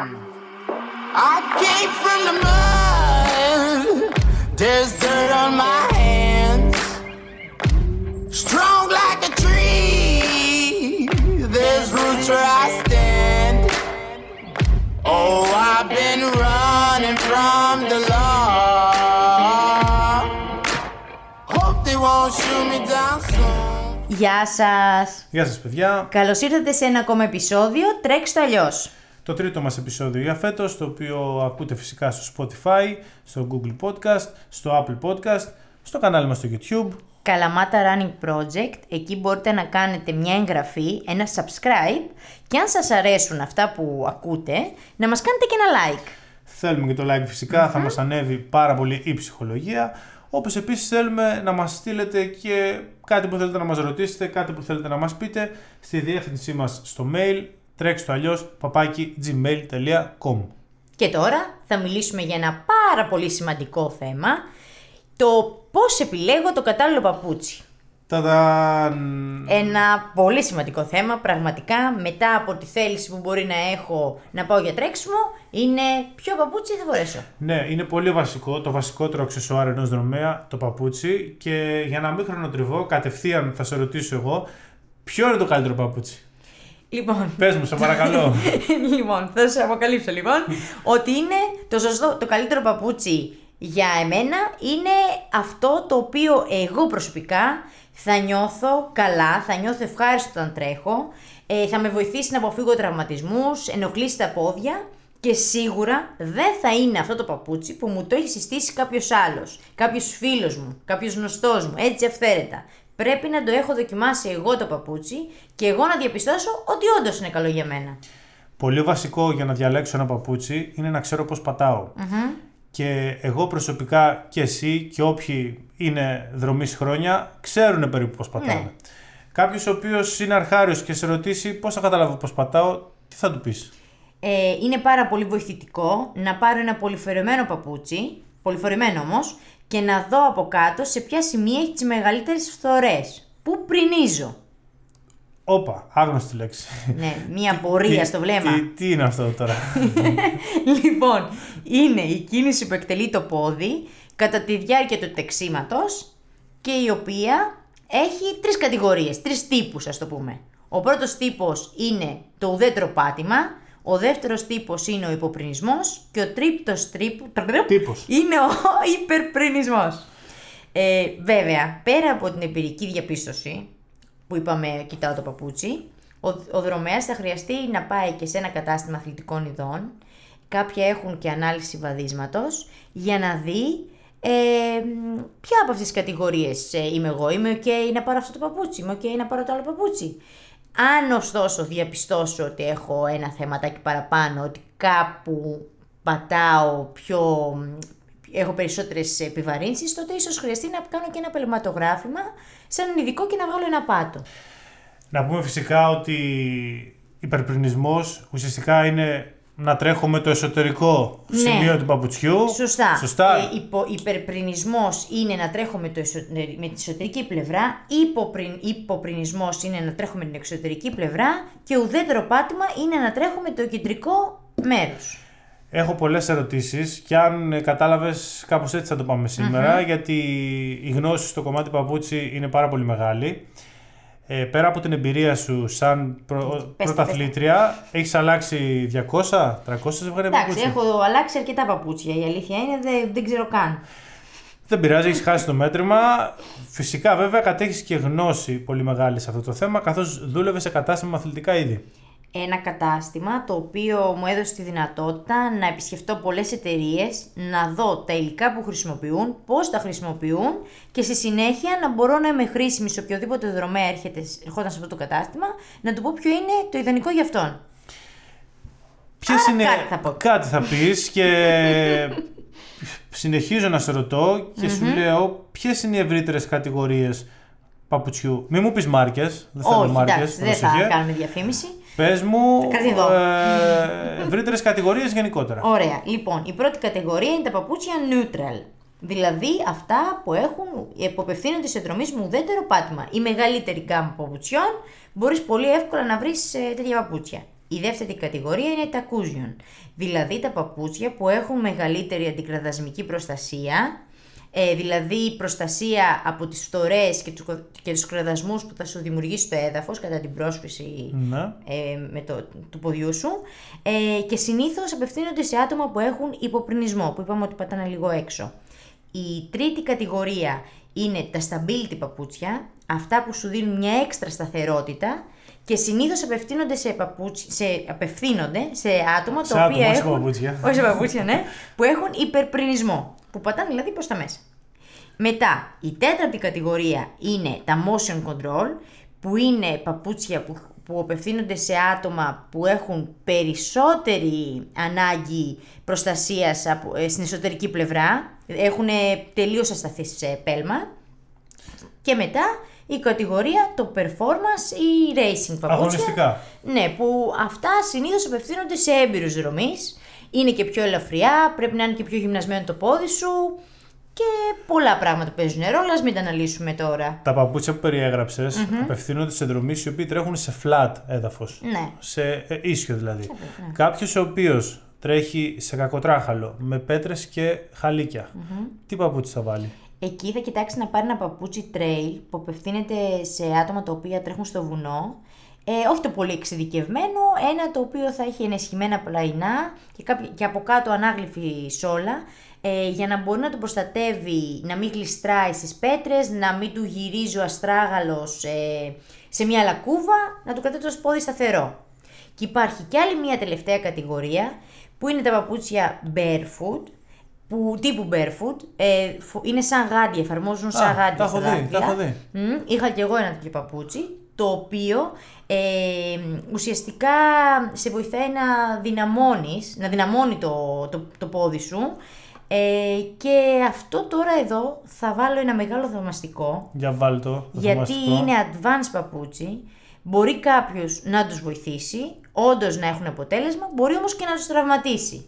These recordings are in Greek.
I came from the mud. There's dirt on my hands. Strong like a tree. There's roots where I stand. Oh, I've been running from the law. Hope they won't shoot me down soon. Γεια σας! Γεια σας παιδιά. Καλώς ήρθατε σε ένα ακόμα επεισόδιο «Τρέξτε αλλιώς». Το τρίτο μας επεισόδιο για φέτος, το οποίο ακούτε φυσικά στο Spotify, στο Google Podcast, στο Apple Podcast, στο κανάλι μας στο YouTube. Καλαμάτα Running Project, εκεί μπορείτε να κάνετε μια εγγραφή, ένα subscribe και αν σας αρέσουν αυτά που ακούτε, να μας κάνετε και ένα like. Θέλουμε και το like φυσικα θα μας ανέβει πάρα πολύ η ψυχολογία. Όπως επίσης θέλουμε να μας στείλετε και κάτι που θέλετε να μας ρωτήσετε, κάτι που θέλετε να μας πείτε στη διεύθυνσή μας στο mail τρέξτε αλλιώς παπάκι gmail.com Και τώρα θα μιλήσουμε για ένα πάρα πολύ σημαντικό θέμα, το πώς επιλέγω το κατάλληλο παπούτσι. Ταδαν! Ένα πολύ σημαντικό θέμα, πραγματικά μετά από τη θέληση που μπορεί να έχω να πάω για τρέξιμο, είναι ποιο παπούτσι θα φορέσω. Ναι, είναι πολύ βασικό, το βασικότερο αξεσουάρ ενός δρομέα, το παπούτσι και για να μην χρονοτριβώ, κατευθείαν θα σε ρωτήσω εγώ, ποιο είναι το καλύτερο παπούτσι; Λοιπόν, Πες μου, σε παρακαλώ. λοιπόν, θα σα αποκαλύψω λοιπόν ότι είναι το σωστό, το καλύτερο παπούτσι για εμένα είναι αυτό το οποίο εγώ προσωπικά θα νιώθω καλά, θα νιώθω ευχάριστο όταν τρέχω, ε, θα με βοηθήσει να αποφύγω τραυματισμούς, ενοχλήσει τα πόδια και σίγουρα δεν θα είναι αυτό το παπούτσι που μου το έχει συστήσει κάποιος άλλος, κάποιος φίλος μου, κάποιος γνωστός μου, έτσι αυθαίρετα. Πρέπει να το έχω δοκιμάσει εγώ το παπούτσι και εγώ να διαπιστώσω ότι όντως είναι καλό για μένα. Πολύ βασικό για να διαλέξω ένα παπούτσι είναι να ξέρω πώς πατάω. Και εγώ προσωπικά και εσύ και όποιοι είναι δρομής χρόνια ξέρουν περίπου πώς πατάμε. Ναι. Κάποιος ο οποίος είναι αρχάριος και σε ρωτήσει πώς θα καταλάβω πώς πατάω, τι θα του πεις; Ε, είναι πάρα πολύ βοηθητικό να πάρω ένα πολυφορεμένο παπούτσι, πολυφορεμένο όμως, και να δω από κάτω σε ποια σημεία έχει τις μεγαλύτερες φθορές. Πού πρινίζω. Όπα, άγνωστη λέξη. Ναι, μία πορεία Τι- στο βλέμμα. Τι, τι είναι αυτό τώρα; λοιπόν, είναι η κίνηση που εκτελεί το πόδι κατά τη διάρκεια του τεξίματος και η οποία έχει τρεις κατηγορίες, τρεις τύπους ας το πούμε. Ο πρώτος τύπος είναι το ουδέτερο πάτημα, ο δεύτερος τύπος είναι ο υποπρινισμός και ο τρίτος τρίπου... Τύπος. είναι ο υπερπρινισμός. Ε, βέβαια, πέρα από την εμπειρική διαπίστωση που είπαμε κοιτάω το παπούτσι, ο, ο δρομέας θα χρειαστεί να πάει και σε ένα κατάστημα αθλητικών ειδών, κάποια έχουν και ανάλυση βαδίσματος, για να δει ε, μ, ποια από αυτές τις κατηγορίες ε, είμαι εγώ. Είμαι ok να πάρω αυτό το παπούτσι, είμαι ok να πάρω το άλλο παπούτσι. Αν ωστόσο διαπιστώσω ότι έχω ένα θεματάκι παραπάνω, ότι κάπου πατάω πιο... μ, έχω περισσότερες επιβαρύνσεις, τότε ίσως χρειαστεί να κάνω και ένα πελματογράφημα σαν ειδικό και να βγάλω ένα πάτο. να πούμε φυσικά ότι υπερπρινισμός ουσιαστικά είναι να τρέχω με το εσωτερικό Ναι. σημείο του παπουτσιού. Σωστά. Σωστά. Ε, υπο, υπερπρινισμός είναι να τρέχω με, το εσωτε- με τη εσωτερική πλευρά, υποπριν, υποπρινισμός είναι να τρέχω με την εξωτερική πλευρά και ουδέτερο πάτημα είναι να τρέχω με το κεντρικό μέρος. Έχω πολλές ερωτήσεις και αν ε, κατάλαβες κάπως έτσι θα το πάμε σημερα γιατί η γνώση στο κομμάτι παπούτσι είναι πάρα πολύ μεγάλη. Ε, πέρα από την εμπειρία σου σαν προ... πες. πρωταθλήτρια, έχεις αλλάξει 200, 300 ζευγάρια Εντάξει, παπούτσι. έχω αλλάξει αρκετά παπούτσια. Η αλήθεια είναι δεν, δεν ξέρω καν. Δεν πειράζει, έχεις χάσει το μέτρημα. Φυσικά, βέβαια, κατέχεις και γνώση πολύ μεγάλη σε αυτό το θέμα, καθώς δούλευες σε κατάστημα με αθλητικά είδη. Ένα κατάστημα το οποίο μου έδωσε τη δυνατότητα να επισκεφτώ πολλές εταιρείες, να δω τα υλικά που χρησιμοποιούν, πώς τα χρησιμοποιούν και στη συνέχεια να μπορώ να είμαι χρήσιμη σε οποιοδήποτε δρομέα έρχεται, ερχόταν σε αυτό το κατάστημα, να του πω ποιο είναι το ιδανικό για αυτόν. Ποιε Άρα είναι. κάτι θα πω. κάτι θα πεις και συνεχίζω να σε ρωτώ και σου λέω ποιες είναι οι ευρύτερες κατηγορίες παπουτσιού. Μην μου πεις μάρκες. Δεν θέλω Όχι, μάρκες. εντάξει, δεν θα κάνουμε διαφήμιση. Πες μου Κάτι εδώ. ε, ευρύτερες κατηγορίες γενικότερα. Ωραία. Λοιπόν, η πρώτη κατηγορία είναι τα παπούτσια neutral. Δηλαδή αυτά που έχουν, που απευθύνονται σε δρομή με ουδέτερο πάτημα. Η μεγαλύτερη γκάμα παπουτσιών μπορείς πολύ εύκολα να βρεις τέτοια παπούτσια. Η δεύτερη κατηγορία είναι τα κούζιον, δηλαδή τα παπούτσια που έχουν μεγαλύτερη αντικραδασμική προστασία, ε, δηλαδή προστασία από τις φθορές και τους, και τους κραδασμούς που θα σου δημιουργήσει το έδαφος κατά την πρόσφυση Ναι. ε, με το, του ποδιού σου ε, και συνήθως απευθύνονται σε άτομα που έχουν υποπρινισμό, που είπαμε ότι πατάνε λίγο έξω. Η τρίτη κατηγορία είναι τα stability παπούτσια, αυτά που σου δίνουν μια έξτρα σταθερότητα και συνήθως απευθύνονται σε, παπούτσι, σε, απευθύνονται σε άτομα Σε τα άτομα, οποία όχι σε έχουν, παπούτσια. όχι σε παπούτσια, ναι, που έχουν υπερπρινισμό, που πατάνε δηλαδή προς τα μέσα. Μετά, η τέταρτη κατηγορία είναι τα motion control, που είναι παπούτσια που, που απευθύνονται σε άτομα που έχουν περισσότερη ανάγκη προστασίας από, ε, στην εσωτερική πλευρά, έχουν τελείως ασταθείς σε πέλμα. Και μετά η κατηγορία το performance ή racing παπούτσια. Αγωνιστικά. Ναι, που αυτά συνήθως απευθύνονται σε έμπειρους δρομείς. Είναι και πιο ελαφριά, πρέπει να είναι και πιο γυμνασμένο το πόδι σου και πολλά πράγματα παίζουν ρόλο, ας μην τα αναλύσουμε τώρα. Τα παπούτσια που περιεγραψες απευθύνονται σε δρομείς οι οποίοι τρέχουν σε flat έδαφος. Ναι. Σε ε, ίσιο δηλαδή. Κάποιος ο οποίος τρέχει σε κακοτράχαλο με πέτρες και χαλίκια. Τι παπούτσι θα βάλει; Εκεί θα κοιτάξει να πάρει ένα παπούτσι trail που απευθύνεται σε άτομα τα οποία τρέχουν στο βουνό. Ε, όχι το πολύ εξειδικευμένο, ένα το οποίο θα έχει ενισχυμένα πλαϊνά και, κάποιο- και από κάτω ανάγλυφη σόλα ε, για να μπορεί να το προστατεύει, να μην γλιστράει στις πέτρες, να μην του γυρίζει ο αστράγαλος ε, σε μια λακκούβα, να του κρατάει το πόδι σταθερό. Και υπάρχει και άλλη μια τελευταία κατηγορία που είναι τα παπούτσια barefoot, που, τύπου barefoot, ε, φου- είναι σαν γάντια, εφαρμόζουν σαν Α, γάντια τα έχω στα δει, δάχτυλα. τα έχω δει. Μμ, είχα και εγώ ένα τέτοιο παπούτσι, το οποίο ε, ουσιαστικά σε βοηθάει να δυναμώνεις, να δυναμώνει το, το, το πόδι σου ε, και αυτό τώρα εδώ θα βάλω ένα μεγάλο δαμαστικό Για βάλ το. το γιατί θαυμαστικό. είναι advanced παπούτσι, μπορεί κάποιος να τους βοηθήσει, όντως να έχουν αποτέλεσμα, μπορεί όμως και να τους τραυματίσει.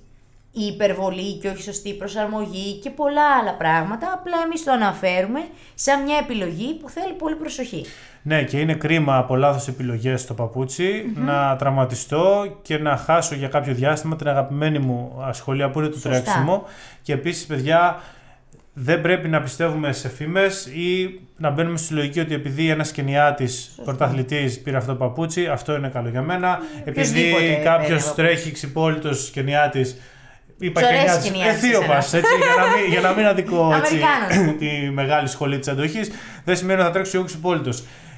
Η υπερβολή και όχι σωστή προσαρμογή και πολλά άλλα πράγματα, απλά εμείς το αναφέρουμε σαν μια επιλογή που θέλει πολύ προσοχή. Ναι, και είναι κρίμα από λάθος επιλογές στο παπουτσι να τραυματιστώ και να χάσω για κάποιο διάστημα την αγαπημένη μου ασχολία που είναι το Σωστά. τρέξιμο. Και επίσης, παιδιά, δεν πρέπει να πιστεύουμε σε φήμες ή να μπαίνουμε στη λογική ότι επειδή ένας κενιάτης πρωταθλητής πήρε αυτό το παπούτσι, αυτό είναι καλό για μένα. Επειδή Οποιοσδήποτε κάποιος παίρνει παπούτσι. τρέχει ξυπόλυτος κενιάτης. Είπα Σου αρέσει κενιάτης, κενιάτης Αιθίωπας, εσένα. έτσι, για να μην, για να μην αδικώ έτσι, Αμερικάνος. τη μεγάλη σχολή της αντοχή, δεν σημαίνει ότι θα τρέξω εγώ ξυπόλυτο.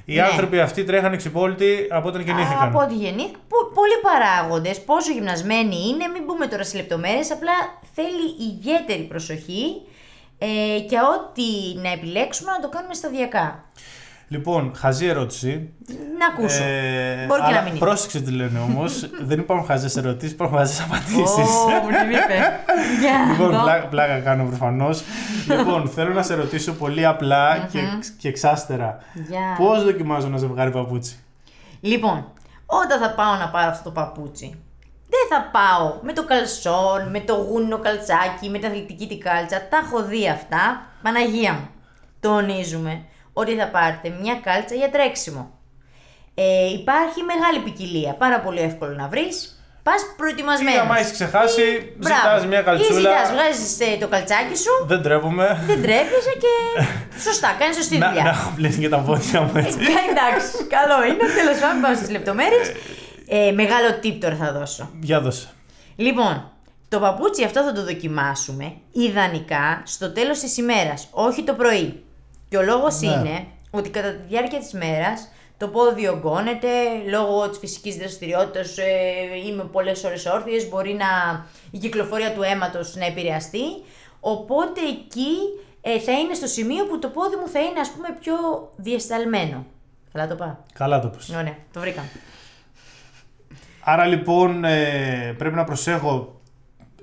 Οι Ναι. άνθρωποι αυτοί τρέχανε ξυπόλυτοι από όταν γεννήθηκαν. Από ό,τι γεννήθηκαν, πολλοί παράγοντες, πόσο γυμνασμένοι είναι, μην μπούμε τώρα σε λεπτομέρειες, απλά θέλει ιδιαίτερη προσοχή ε, και ό,τι να επιλέξουμε να το κάνουμε σταδιακά. Λοιπόν, χαζή ερώτηση. Να ακούσω. Ε, Μπορεί και αλλά να μην είναι. Πρόσεξε τι λένε όμως. δεν υπάρχουν χαζές ερωτήσεις, υπάρχουν χαζές απαντήσεις. Ω, μου την είπε. Για Λοιπόν, να δω. πλάκα, πλάκα κάνω προφανώς. λοιπόν, θέλω να σε ρωτήσω πολύ απλά και, και εξάστερα. Για. Πώς δοκιμάζω ένα ζευγάρι παπούτσι; Λοιπόν, όταν θα πάω να πάρω αυτό το παπούτσι, δεν θα πάω με το καλσόν, με το γούνινο καλτσάκι, με την αθλητική την κάλτσα. Τα έχω δει αυτά. Παναγία μου. Τονίζουμε ότι θα πάρετε μια κάλτσα για τρέξιμο. Ε, υπάρχει μεγάλη ποικιλία. Πάρα πολύ εύκολο να βρεις. Πας Ή προετοιμασμένο. άμα έχεις ξεχάσει, ζητάς μια Ή καλτσούλα. ζητάς, βγάζεις ε, το καλτσάκι σου, Δεν τρέπομαι. δεν τρέπεσαι και σωστά, κάνεις σωστή να, δουλειά. να έχω πλύνει και τα πόδια μου έτσι. Ε, Εντάξει, καλό είναι. Τέλος πάντων, πάμε στις λεπτομέρειες. Ε, μεγάλο tip τώρα θα δώσω. Για δώσε. Λοιπόν, το παπούτσι αυτό θα το δοκιμάσουμε ιδανικά στο τέλος της ημέρας, όχι το πρωί. Και ο λόγος Ναι. είναι ότι κατά τη διάρκεια της μέρας το πόδι ογκώνεται, λόγω της φυσικής δραστηριότητας ε, είμαι πολλές ώρες όρθιες, μπορεί να, η κυκλοφορία του αίματος να επηρεαστεί, οπότε εκεί ε, θα είναι στο σημείο που το πόδι μου θα είναι ας πούμε πιο διεσταλμένο. Καλά το πάω. Καλά το πες. Ωραία, το βρήκαμε. Άρα λοιπόν ε, πρέπει να προσέχω.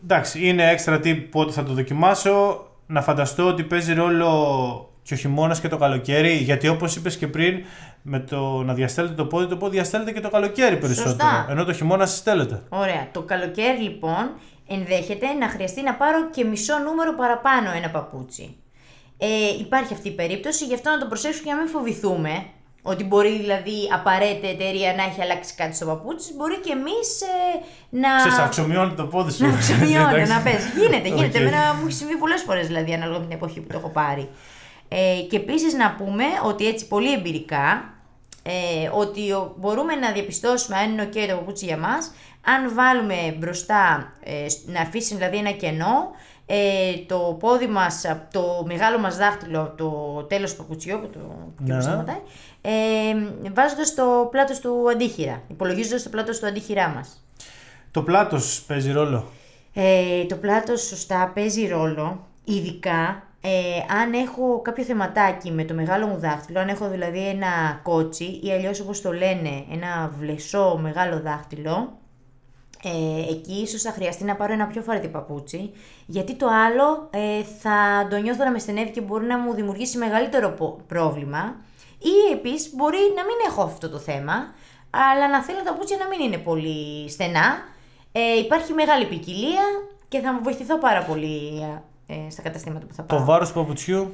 Εντάξει, είναι έξτρα tip πότε θα το δοκιμάσω. Να φανταστώ ότι παίζει ρόλο και ο χειμώνας και το καλοκαίρι. Γιατί όπως είπες και πριν, με το να διαστέλλετε το πόδι, το πόδι διαστέλλεται και το καλοκαίρι περισσότερο. Σωστά. Ενώ το χειμώνα συστέλλεται. Ωραία. Το καλοκαίρι λοιπόν ενδέχεται να χρειαστεί να πάρω και μισό νούμερο παραπάνω ένα παπούτσι. Ε, υπάρχει αυτή η περίπτωση, γι' αυτό να το προσέξουμε και να μην φοβηθούμε. Ότι μπορεί δηλαδή απαραίτητα εταιρεία να έχει αλλάξει κάτι στο παπούτσι, μπορεί και εμείς να. Ξέρεις, αυξομειώνει το πόδι σου. Να αυξομειώνει, Εντάξει. να πες. Γίνεται, γίνεται. Οκ. Εμένα μου έχει συμβεί πολλές φορές δηλαδή, ανάλογα με την εποχή που το έχω πάρει. Ε, και επίσης να πούμε ότι έτσι πολύ εμπειρικά, ε, ότι ο- μπορούμε να διαπιστώσουμε αν είναι ok το παπούτσι για μας, αν βάλουμε μπροστά, ε, σ- να αφήσει δηλαδή ένα κενό, ε, το πόδι μας, απ' το μεγάλο μας δάχτυλο, από το τέλος του παπουτσιού, που το Ναι, και ναι. σταματάει, ε, βάζοντας το πλάτος του αντίχειρα, υπολογίζοντας το πλάτος του αντίχειρά μας. Το πλάτος παίζει ρόλο. Ε, το πλάτος σωστά παίζει ρόλο, ειδικά ε, αν έχω κάποιο θεματάκι με το μεγάλο μου δάχτυλο, αν έχω δηλαδή ένα κότσι ή αλλιώς όπως το λένε ένα βλεσό μεγάλο δάχτυλο, ε, εκεί ίσως θα χρειαστεί να πάρω ένα πιο φαρετή παπούτσι, γιατί το άλλο ε, θα το νιώθω να με στενεύει και μπορεί να μου δημιουργήσει μεγαλύτερο πο- πρόβλημα ή επίσης μπορεί να μην έχω αυτό το θέμα, αλλά να θέλω τα παπούτσια να μην είναι πολύ στενά. Ε, υπάρχει μεγάλη ποικιλία και θα μου βοηθηθώ πάρα πολύ ε, στα καταστήματα που θα πάω. Το βάρος του παπουτσιού.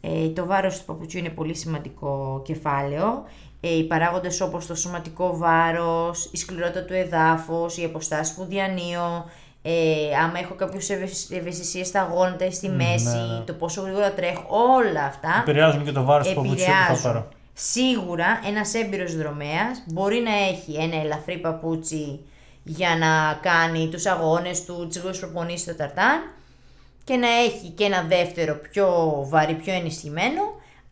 Ε, το βάρος του παπουτσιού είναι πολύ σημαντικό κεφάλαιο. Ε, οι παράγοντες όπως το σωματικό βάρος, η σκληρότητα του εδάφους, η αποστάση που διανύω, ε, άμα έχω κάποιους ευαισ- ευαισθησίες στα γόνατα ή στη μέση, ναι. το πόσο γρήγορα τρέχω, όλα αυτά Επηρεάζουν και το βάρος του παπουτσιού που θα επηρεάζουν. πάρω. Σίγουρα ένας έμπειρος δρομέας μπορεί να έχει ένα ελαφρύ παπούτσι για να κάνει τους αγώνες του, τις γρήγορες προπονήσεις στο ταρτάν και να έχει και ένα δεύτερο πιο βαρύ, πιο ενισχυμένο,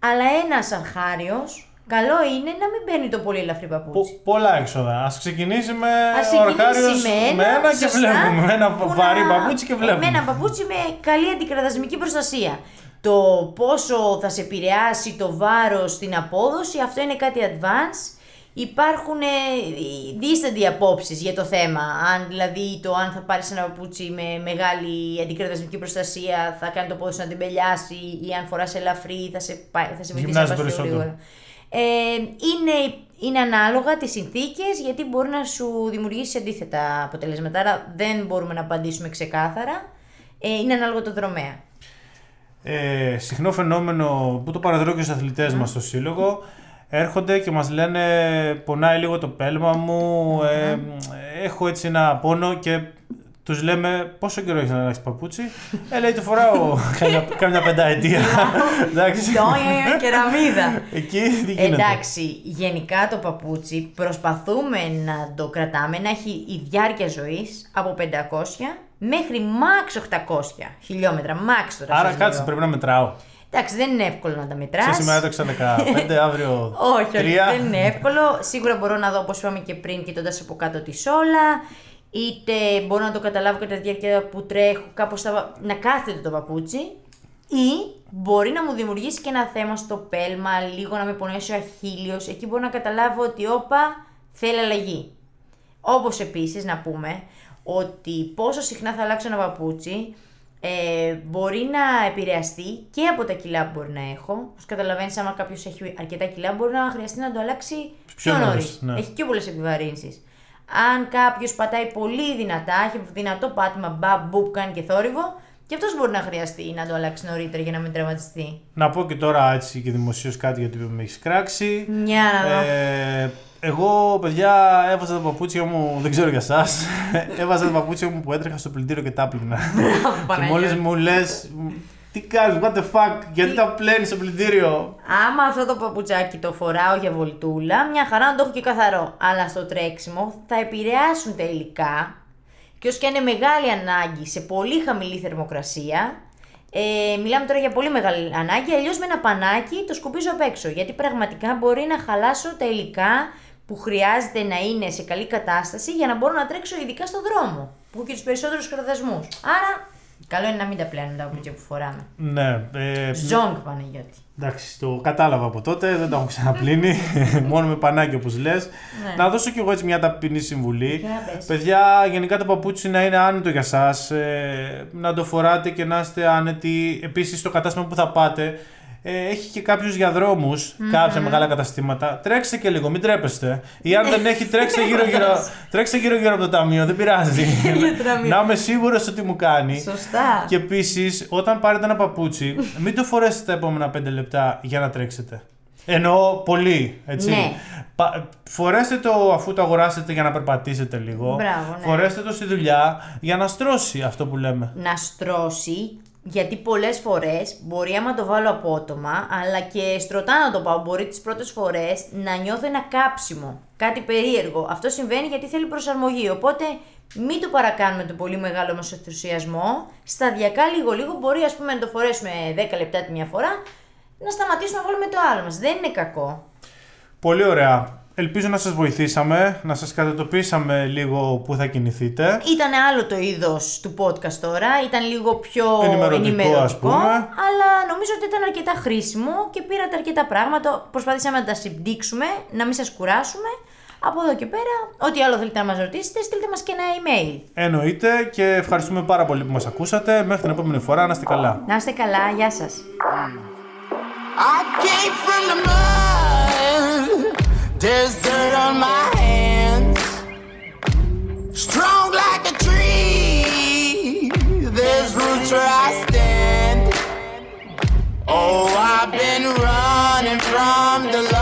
αλλά ένας αρχάριος καλό είναι να μην παίρνει το πολύ ελαφρύ παπούτσι. Πο- πολλά έξοδα. Α ξεκινήσει με Ας ο ξεκινήσει Αρχάριος με ένα, με ένα και σωστά, βλέπουμε. Με ένα που βαρύ να- παπούτσι και βλέπουμε. Με ένα παπούτσι με καλή αντικρατασμική προστασία. Το πόσο θα σε επηρεάσει το βάρος στην απόδοση, αυτό είναι κάτι advanced. Υπάρχουν ε, δίστανται απόψεις για το θέμα. Αν δηλαδή το αν θα πάρεις ένα παπούτσι με μεγάλη αντικρατασμική προστασία θα κάνει το πόδι σου να την πελιάσει ή αν φοράς ελαφρύ θα σε, πάει- θα σε βοηθήσει να Γυμνάζεις πας πιο περισσότερο. γρήγορα. Ε, είναι, είναι ανάλογα τις συνθήκες γιατί μπορεί να σου δημιουργήσει αντίθετα αποτελέσματα. Άρα δεν μπορούμε να απαντήσουμε ξεκάθαρα. Ε, είναι ανάλογα το δρομέα. Ε, συχνό φαινόμενο που το παρατηρώ και στους αθλητές μας στο σύλλογο έρχονται και μας λένε πονάει λίγο το πέλμα μου, ε, έχω έτσι ένα πόνο και τους λέμε πόσο καιρό έχεις να αλλάξεις παπούτσι; Ε, λέει το φοράω κάμια, κάμια πενταετία. Εντάξει. Τόνια κεραμίδα. Εκεί τι γίνεται. Εντάξει, γενικά το παπούτσι προσπαθούμε να το κρατάμε, να έχει η διάρκεια ζωής από 500 μέχρι max 800 χιλιόμετρα. Max τώρα Άρα σας κάτσε, λέω. πρέπει να μετράω. Εντάξει, δεν είναι εύκολο να τα μετράς. Σε σήμερα έδωξα 15, αύριο Όχι, 3. όχι, δεν είναι εύκολο. Σίγουρα μπορώ να δω, όπως είπαμε και πριν, κοιτώντας από κάτω τη σόλα. Είτε μπορώ να το καταλάβω κατά τη διάρκεια που τρέχω, κάπως θα... να κάθεται το παπούτσι. Ή μπορεί να μου δημιουργήσει και ένα θέμα στο πέλμα, λίγο να με πονέσει ο αχίλιος. Εκεί μπορώ να καταλάβω ότι όπα θέλει αλλαγή. Όπως επίσης να πούμε ότι πόσο συχνά θα αλλάξω ένα παπούτσι ε, μπορεί να επηρεαστεί και από τα κιλά που μπορεί να έχω. Όπως καταλαβαίνεις, άμα κάποιος έχει αρκετά κιλά, μπορεί να χρειαστεί να το αλλάξει πιο, Πιο νωρίς, νωρίς. ναι. Έχει πιο πολλές επιβαρύνσεις. Αν κάποιος πατάει πολύ δυνατά, έχει δυνατό πάτημα, μπαμ, μπουπ, κάνει και θόρυβο, και αυτός μπορεί να χρειαστεί να το αλλάξει νωρίτερα για να μην τραυματιστεί. Να πω και τώρα έτσι και δημοσίως κάτι γιατί με έχεις κράξει. Μια να δω. Ε, εγώ, παιδιά, έβαζα τα παπούτσια μου, δεν ξέρω για εσάς. έβαζα τα παπούτσια μου που έτρεχα στο πλυντήριο και τα πλυνα. και Παναγιώτη. μόλις μου λες, τι κάνεις, what the fuck, γιατί τα πλένεις στο πλυντήριο; Άμα αυτό το παπουτσάκι το φοράω για βολτούλα, μια χαρά να το έχω και καθαρό. Αλλά στο τρέξιμο θα επηρεάσουν τα υλικά και όσο και αν είναι μεγάλη ανάγκη σε πολύ χαμηλή θερμοκρασία, ε, μιλάμε τώρα για πολύ μεγάλη ανάγκη, αλλιώς με ένα πανάκι το σκουπίζω απ' έξω. Γιατί πραγματικά μπορεί να χαλάσω τα υλικά που χρειάζεται να είναι σε καλή κατάσταση για να μπορώ να τρέξω ειδικά στο δρόμο. Που έχω και τους περισσότερους κραδασμούς. Άρα, καλό είναι να μην τα πλένουν τα παπούτσια που φοράμε. Ναι, ε, Ζόγκ, Παναγιώτη. εντάξει, το κατάλαβα από τότε, δεν το έχω ξαναπλύνει. μόνο με πανάκι όπως λες. Να δώσω κι εγώ έτσι μια ταπεινή συμβουλή. Ναι. Για πες. Παιδιά, γενικά το παπούτσι να είναι άνετο για εσά. να το φοράτε και να είστε άνετοι. Επίσης, στο κατάστημα που θα πάτε, ε, έχει και κάποιους διαδρόμου, κάποια μεγάλα καταστήματα. Τρέξτε και λίγο, μην τρέπεστε. Ή αν δεν έχει, τρέξτε γύρω-γύρω, τρέξτε γύρω-γύρω από το ταμείο, δεν πειράζει. να είμαι σίγουρος ότι μου κάνει. Σωστά. Και επίσης, όταν πάρετε ένα παπούτσι, μην το φορέσετε τα επόμενα 5 λεπτά για να τρέξετε. Εννοώ πολύ, έτσι. Ναι. Πα- Φορέστε το αφού το αγοράσετε για να περπατήσετε λίγο. Μπράβο, ναι. Φορέστε το στη δουλειά για να στρώσει αυτό που λέμε. να στρώσει, γιατί πολλές φορές μπορεί άμα το βάλω απότομα, αλλά και στρωτά να το πάω, μπορεί τις πρώτες φορές να νιώθω ένα κάψιμο, κάτι περίεργο. Αυτό συμβαίνει γιατί θέλει προσαρμογή, οπότε μην το παρακάνουμε το πολύ μεγάλο μας ενθουσιασμό. Σταδιακά λίγο λίγο μπορεί ας πούμε να το φορέσουμε 10 λεπτά τη μια φορά, να σταματήσουμε να βάλουμε το άλλο μας. Δεν είναι κακό. Πολύ ωραία. Ελπίζω να σας βοηθήσαμε, να σας κατατοπίσαμε λίγο που θα κινηθείτε. Ήταν άλλο το είδος του podcast τώρα, ήταν λίγο πιο Ενημερωτικό, ενημερωτικό, ας πούμε. αλλά νομίζω ότι ήταν αρκετά χρήσιμο και πήρατε αρκετά πράγματα. Προσπαθήσαμε να τα συμπτύξουμε, να μην σας κουράσουμε. Από εδώ και πέρα, ό,τι άλλο θέλετε να μας ρωτήσετε, στείλτε μας και ένα email. Εννοείται και ευχαριστούμε πάρα πολύ που μας ακούσατε. Μέχρι την επόμενη φορά, να είστε καλά. Να είστε καλά, γεια σας. I came from the mud. There's dirt on my hands. Strong like a tree. There's roots where I stand. Oh, I've been running from the